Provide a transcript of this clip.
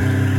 Mm-hmm.